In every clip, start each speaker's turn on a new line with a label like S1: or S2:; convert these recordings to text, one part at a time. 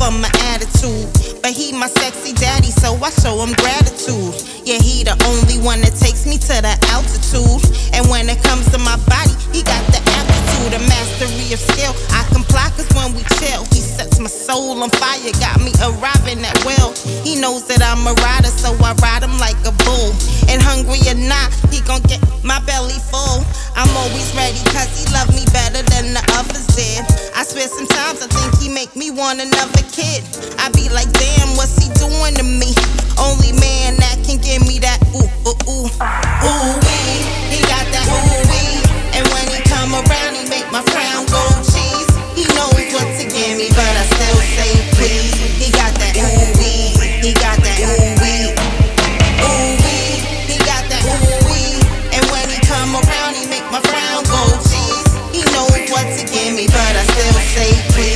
S1: for my attitude. But he my sexy daddy, so I show him gratitude. Yeah, he the only one that takes me to the altitude. And when it comes to my body, he got the aptitude, a mastery of skill. I comply cause when we chill, he sets my soul on fire, got me arriving at will. He knows that I'm a rider, so I ride him like a bull. And hungry or not, he gon' get my belly full. I'm always ready cause he love me better than the others did. I swear sometimes I think he make me want another kid. I be like, damn, what's he doing to me? Only man that can give me that ooh, ooh, ooh. Ooh, wee. He got that ooh, wee. And when he come around, he make my frown go cheese. He knows what to give me, but I still say please. He got that ooh, wee. He got that ooh, wee. Ooh, wee. He got that ooh, wee. And when he come around, he make my frown go cheese. He knows what to give me, but I still say please.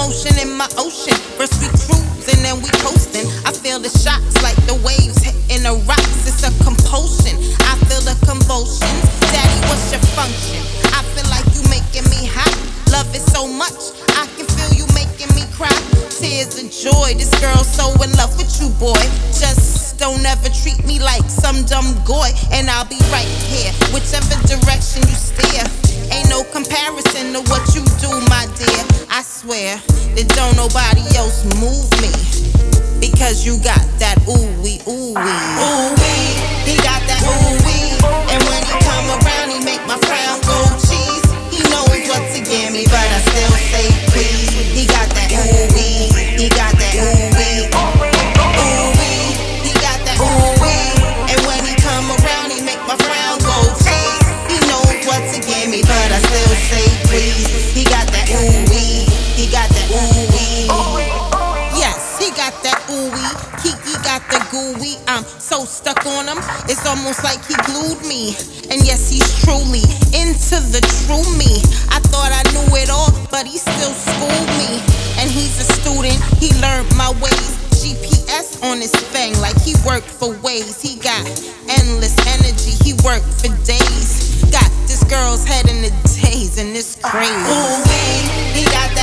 S1: Motion in my ocean. First we cruising, then we coasting. I feel the shocks like the waves hitting the rocks. It's a compulsion. I feel the convulsions. Daddy, what's your function? I feel like you making me hot. Love it so much. I can feel you making me cry. Tears of joy. This girl's so in love with you, boy. Just don't ever treat me like some dumb goy. And I'll be right here, whichever direction you comparison to what you do, my dear. I swear that don't nobody else move me. Because you got that ooh wee, ooh wee. Ooh wee, he got that ooh wee. And when he come around, he make my frown go cheese. He knows what to give me, but I still say please. He got that ooh wee, he got that ooh wee. Ooh wee, he got that ooh wee. And when he come around, he make my frown go cheese. He knows what to give me, but I still say please. He got that ooh wee, he got that ooh wee. Yes, he got that ooey. Kiki got the gooey. I'm so stuck on him, it's almost like he glued me. And yes, he's truly into the true me. I thought I knew it all, but he still schooled me. And he's a student, he learned my ways. GPS on his thing, like he worked for Waze. He got endless energy, he worked for days. Got this girl's head in the and it's crazy. Ooh, he got that